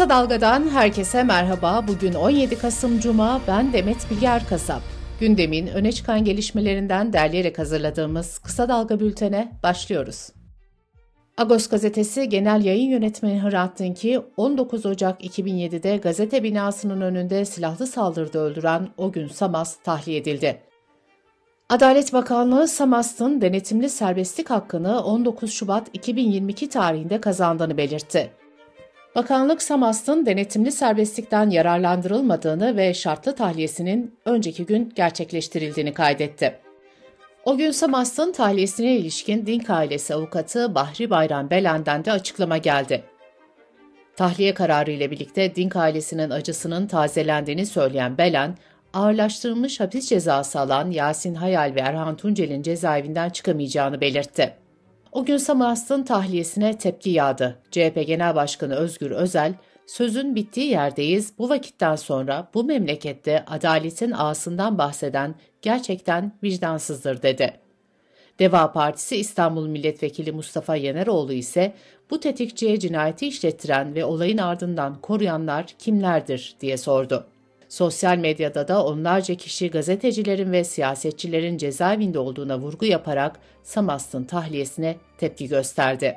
Kısa Dalga'dan herkese merhaba. Bugün 17 Kasım Cuma, ben Demet Bilger Kasap. Gündemin öne çıkan gelişmelerinden derleyerek hazırladığımız Kısa Dalga bültene başlıyoruz. Agos gazetesi genel yayın yönetmeni Hrant Dink'i 19 Ocak 2007'de gazete binasının önünde silahlı saldırıda öldüren o gün Samas tahliye edildi. Adalet Bakanlığı Samast'ın denetimli serbestlik hakkını 19 Şubat 2022 tarihinde kazandığını belirtti. Bakanlık Samast'ın denetimli serbestlikten yararlandırılmadığını ve şartlı tahliyesinin önceki gün gerçekleştirildiğini kaydetti. O gün Samast'ın tahliyesine ilişkin Dink ailesi avukatı Bahri Bayram Belen'den de açıklama geldi. Tahliye kararı ile birlikte Dink ailesinin acısının tazelendiğini söyleyen Belen, ağırlaştırılmış hapis cezası alan Yasin Hayal ve Erhan Tuncel'in cezaevinden çıkamayacağını belirtti. O gün Samast'ın tahliyesine tepki yağdı. CHP Genel Başkanı Özgür Özel, sözün bittiği yerdeyiz, bu vakitten sonra bu memlekette adaletin ağasından bahseden gerçekten vicdansızdır dedi. Deva Partisi İstanbul Milletvekili Mustafa Yeneroğlu ise bu tetikçiye cinayeti işlettiren ve olayın ardından koruyanlar kimlerdir diye sordu. Sosyal medyada da onlarca kişi gazetecilerin ve siyasetçilerin cezaevinde olduğuna vurgu yaparak Samast'ın tahliyesine tepki gösterdi.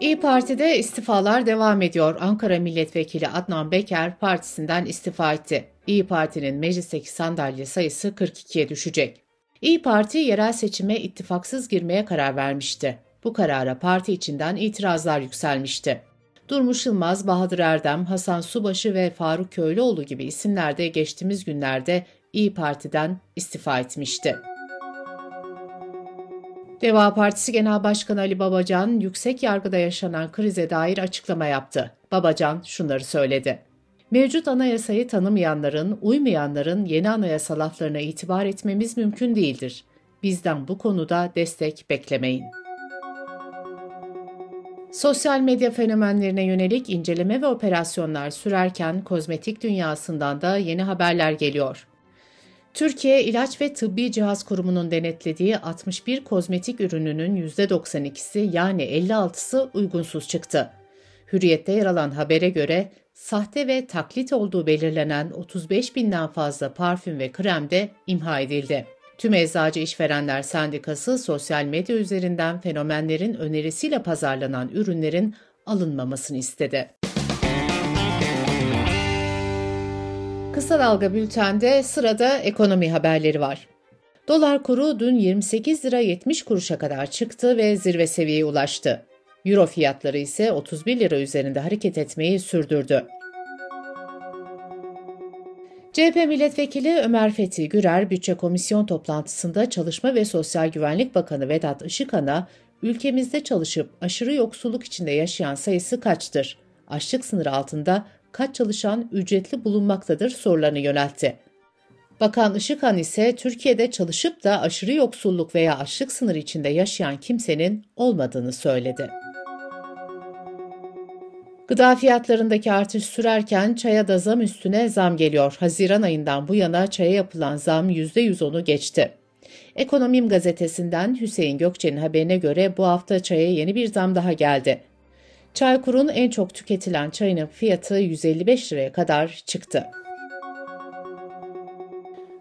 İyi Parti'de istifalar devam ediyor. Ankara Milletvekili Adnan Beker partisinden istifa etti. İyi Parti'nin meclisteki sandalye sayısı 42'ye düşecek. İyi Parti yerel seçime ittifaksız girmeye karar vermişti. Bu karara parti içinden itirazlar yükselmişti. Durmuş Yılmaz, Bahadır Erdem, Hasan Subaşı ve Faruk Köylüoğlu gibi isimler de geçtiğimiz günlerde İyi Parti'den istifa etmişti. Deva Partisi Genel Başkanı Ali Babacan, yüksek yargıda yaşanan krize dair açıklama yaptı. Babacan şunları söyledi. Mevcut anayasayı tanımayanların, uymayanların yeni anayasa laflarına itibar etmemiz mümkün değildir. Bizden bu konuda destek beklemeyin. Sosyal medya fenomenlerine yönelik inceleme ve operasyonlar sürerken kozmetik dünyasından da yeni haberler geliyor. Türkiye İlaç ve Tıbbi Cihaz Kurumu'nun denetlediği 61 kozmetik ürününün %92'si yani 56'sı uygunsuz çıktı. Hürriyette yer alan habere göre sahte ve taklit olduğu belirlenen 35 binden fazla parfüm ve krem de imha edildi. Tüm Eczacı İşverenler Sendikası sosyal medya üzerinden fenomenlerin önerisiyle pazarlanan ürünlerin alınmamasını istedi. Kısa Dalga Bülten'de sırada ekonomi haberleri var. Dolar kuru dün 28 lira 70 kuruşa kadar çıktı ve zirve seviyeye ulaştı. Euro fiyatları ise 31 lira üzerinde hareket etmeyi sürdürdü. CHP milletvekili Ömer Fethi Gürer, bütçe komisyon toplantısında Çalışma ve Sosyal Güvenlik Bakanı Vedat Işıkhan'a ülkemizde çalışıp aşırı yoksulluk içinde yaşayan sayısı kaçtır? Açlık sınırı altında kaç çalışan ücretli bulunmaktadır sorularını yöneltti. Bakan Işıkhan ise Türkiye'de çalışıp da aşırı yoksulluk veya açlık sınırı içinde yaşayan kimsenin olmadığını söyledi. Gıda fiyatlarındaki artış sürerken çaya da zam üstüne zam geliyor. Haziran ayından bu yana çaya yapılan zam %110'u geçti. Ekonomim gazetesinden Hüseyin Gökçe'nin haberine göre bu hafta çaya yeni bir zam daha geldi. Çaykur'un en çok tüketilen çayının fiyatı 155 liraya kadar çıktı.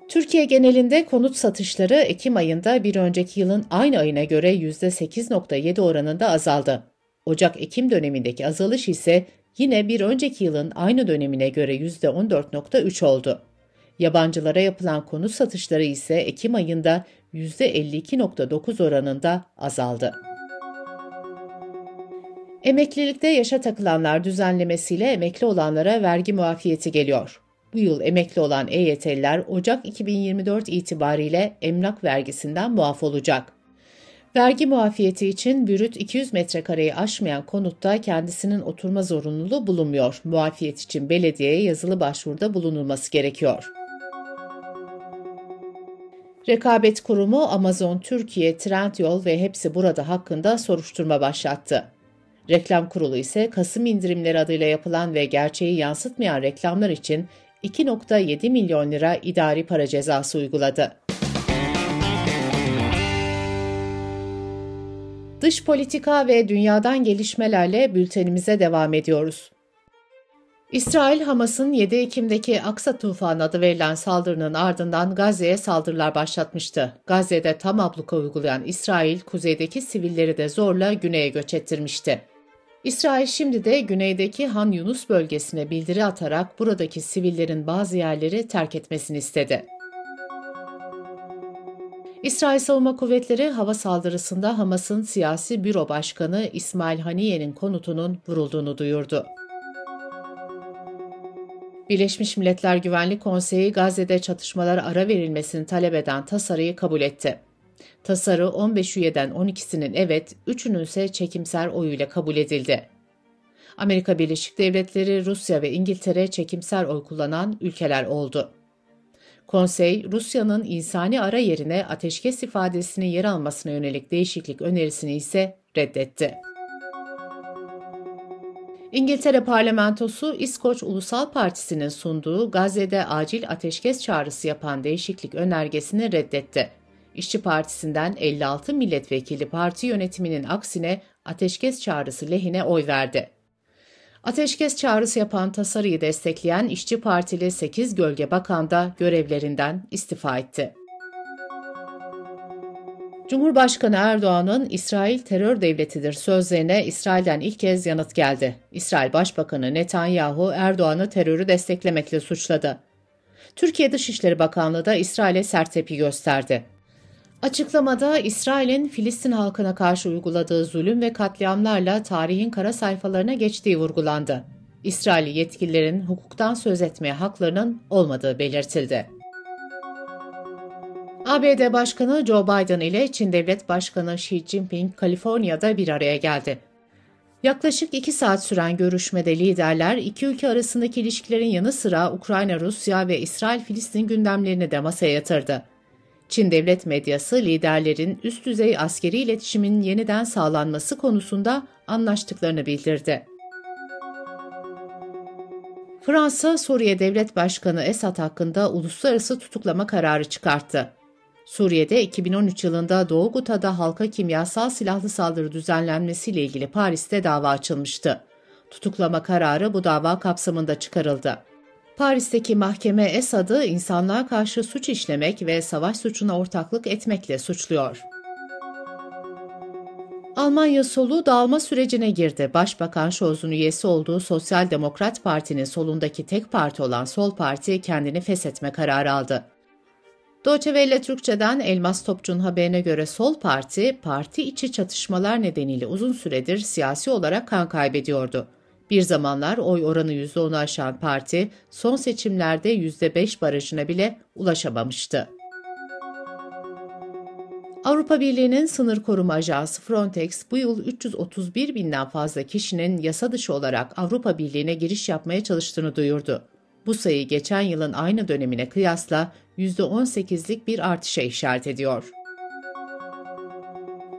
Türkiye genelinde konut satışları Ekim ayında bir önceki yılın aynı ayına göre %8.7 oranında azaldı. Ocak-Ekim dönemindeki azalış ise yine bir önceki yılın aynı dönemine göre %14.3 oldu. Yabancılara yapılan konut satışları ise Ekim ayında %52.9 oranında azaldı. Emeklilikte yaşa takılanlar düzenlemesiyle emekli olanlara vergi muafiyeti geliyor. Bu yıl emekli olan EYT'liler Ocak 2024 itibariyle emlak vergisinden muaf olacak. Vergi muafiyeti için bürüt 200 metrekareyi aşmayan konutta kendisinin oturma zorunluluğu bulunmuyor. Muafiyet için belediyeye yazılı başvuruda bulunulması gerekiyor. Rekabet Kurumu Amazon Türkiye, Trendyol ve hepsi burada hakkında soruşturma başlattı. Reklam Kurulu ise Kasım indirimleri adıyla yapılan ve gerçeği yansıtmayan reklamlar için 2.7 milyon lira idari para cezası uyguladı. Dış politika ve dünyadan gelişmelerle bültenimize devam ediyoruz. İsrail, Hamas'ın 7 Ekim'deki Aksa Tufanı adı verilen saldırının ardından Gazze'ye saldırılar başlatmıştı. Gazze'de tam abluka uygulayan İsrail, kuzeydeki sivilleri de zorla güneye göç ettirmişti. İsrail şimdi de güneydeki Han Yunus bölgesine bildiri atarak buradaki sivillerin bazı yerleri terk etmesini istedi. İsrail Savunma Kuvvetleri hava saldırısında Hamas'ın siyasi büro başkanı İsmail Haniye'nin konutunun vurulduğunu duyurdu. Birleşmiş Milletler Güvenlik Konseyi Gazze'de çatışmalara ara verilmesini talep eden tasarıyı kabul etti. Tasarı 15 üyeden 12'sinin evet, 3'ünün ise çekimser oyuyla kabul edildi. Amerika Birleşik Devletleri, Rusya ve İngiltere çekimser oy kullanan ülkeler oldu. Konsey, Rusya'nın insani ara yerine ateşkes ifadesinin yer almasına yönelik değişiklik önerisini ise reddetti. İngiltere parlamentosu İskoç Ulusal Partisi'nin sunduğu Gazze'de acil ateşkes çağrısı yapan değişiklik önergesini reddetti. İşçi Partisi'nden 56 milletvekili parti yönetiminin aksine ateşkes çağrısı lehine oy verdi. Ateşkes çağrısı yapan tasarıyı destekleyen İşçi Partili 8 gölge bakan da görevlerinden istifa etti. Cumhurbaşkanı Erdoğan'ın İsrail terör devletidir sözlerine İsrail'den ilk kez yanıt geldi. İsrail Başbakanı Netanyahu Erdoğan'ı terörü desteklemekle suçladı. Türkiye Dışişleri Bakanlığı da İsrail'e sert tepki gösterdi. Açıklamada İsrail'in Filistin halkına karşı uyguladığı zulüm ve katliamlarla tarihin kara sayfalarına geçtiği vurgulandı. İsrail yetkililerin hukuktan söz etmeye haklarının olmadığı belirtildi. ABD Başkanı Joe Biden ile Çin Devlet Başkanı Xi Jinping Kaliforniya'da bir araya geldi. Yaklaşık iki saat süren görüşmede liderler iki ülke arasındaki ilişkilerin yanı sıra Ukrayna, Rusya ve İsrail-Filistin gündemlerini de masaya yatırdı. Çin devlet medyası liderlerin üst düzey askeri iletişimin yeniden sağlanması konusunda anlaştıklarını bildirdi. Fransa, Suriye Devlet Başkanı Esad hakkında uluslararası tutuklama kararı çıkarttı. Suriye'de 2013 yılında Doğu Guta'da halka kimyasal silahlı saldırı düzenlenmesiyle ilgili Paris'te dava açılmıştı. Tutuklama kararı bu dava kapsamında çıkarıldı. Paris'teki mahkeme Esad'ı insanlığa karşı suç işlemek ve savaş suçuna ortaklık etmekle suçluyor. Almanya solu dağılma sürecine girdi. Başbakan Scholz'un üyesi olduğu Sosyal Demokrat Parti'nin solundaki tek parti olan Sol Parti kendini feshetme kararı aldı. Deutsche Welle Türkçe'den Elmas Topçu'nun haberine göre Sol Parti, parti içi çatışmalar nedeniyle uzun süredir siyasi olarak kan kaybediyordu. Bir zamanlar oy oranı %10'u aşan parti, son seçimlerde %5 barajına bile ulaşamamıştı. Avrupa Birliği'nin sınır koruma ajansı Frontex bu yıl 331 binden fazla kişinin yasa dışı olarak Avrupa Birliği'ne giriş yapmaya çalıştığını duyurdu. Bu sayı geçen yılın aynı dönemine kıyasla %18'lik bir artışa işaret ediyor.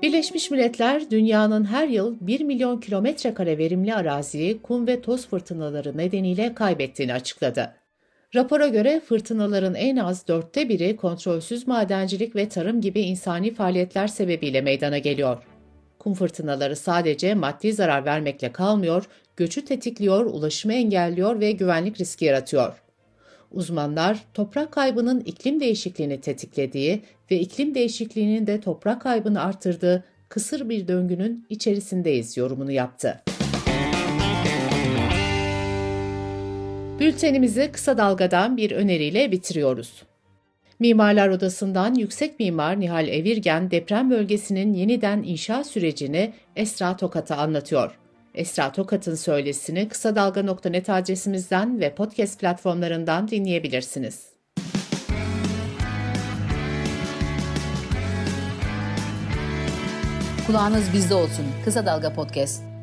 Birleşmiş Milletler dünyanın her yıl 1 milyon kilometre kare verimli araziyi kum ve toz fırtınaları nedeniyle kaybettiğini açıkladı. Rapora göre fırtınaların en az dörtte biri kontrolsüz madencilik ve tarım gibi insani faaliyetler sebebiyle meydana geliyor. Kum fırtınaları sadece maddi zarar vermekle kalmıyor, göçü tetikliyor, ulaşımı engelliyor ve güvenlik riski yaratıyor. Uzmanlar toprak kaybının iklim değişikliğini tetiklediği ve iklim değişikliğinin de toprak kaybını artırdığı kısır bir döngünün içerisindeyiz yorumunu yaptı. Bültenimizi kısa dalgadan bir öneriyle bitiriyoruz. Mimarlar Odası'ndan yüksek mimar Nihal Evirgen deprem bölgesinin yeniden inşa sürecini Esra Tokat'a anlatıyor. Esra Tokat'ın söylesini kısa dalga.net adresimizden ve podcast platformlarından dinleyebilirsiniz. Kulağınız bizde olsun. Kısa Dalga Podcast.